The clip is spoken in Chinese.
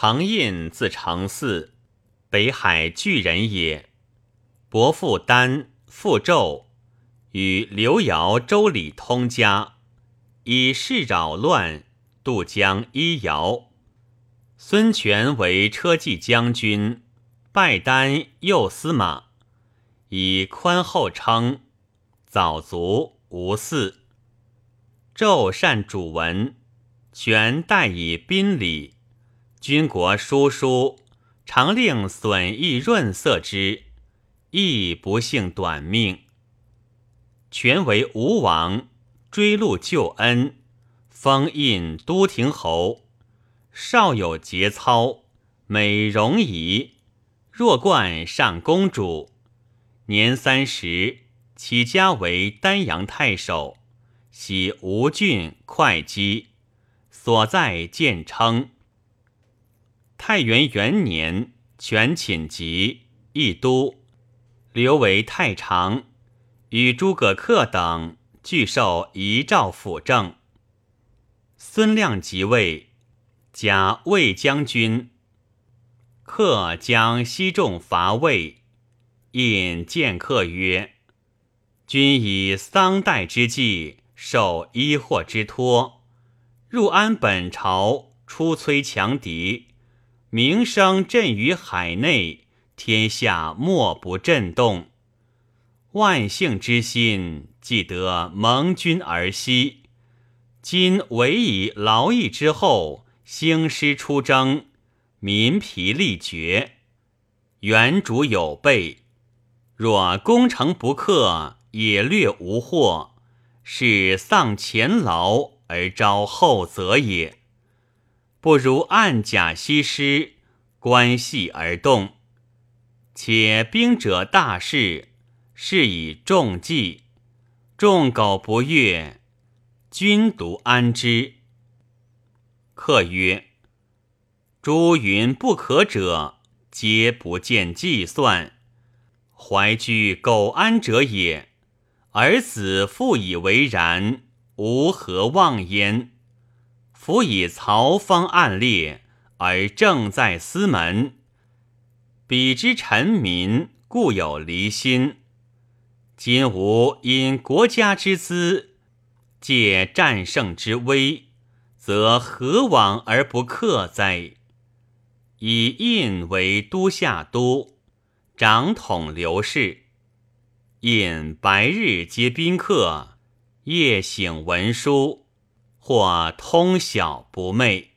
唐胤字长嗣，北海巨人也。伯父丹，父纣，与刘尧、周礼通家，以事扰乱，渡江依尧。孙权为车骑将军，拜丹右司马，以宽厚称。早卒，无嗣。纣善主文，权代以宾礼。军国叔叔，常令损益润色之。亦不幸短命。权为吴王，追录旧恩，封印都亭侯。少有节操，美容仪。若冠上公主。年三十，起家为丹阳太守，徙吴郡会稽，所在建称。太元元年，权寝疾，易都。留为太常，与诸葛恪等俱受遗诏辅政。孙亮即位，加魏将军。恪将西众伐魏，引见客曰：“君以丧代之际，受医祸之托，入安本朝，出摧强敌，名声震于海内。”天下莫不震动，万幸之心，既得蒙君而息。今唯以劳役之后，兴师出征，民疲力绝，原主有备。若攻城不克，也略无获，是丧前劳而招后责也。不如暗甲西施，关系而动。且兵者大事，是以重计，众苟不悦，君独安之。客曰：“诸云不可者，皆不见计算，怀居苟安者也。而子复以为然，吾何忘焉？辅以曹方暗列，而正在司门。”彼之臣民固有离心，今吾因国家之资，借战胜之威，则何往而不克哉？以印为都下都，掌统刘氏。印白日接宾客，夜省文书，或通晓不昧。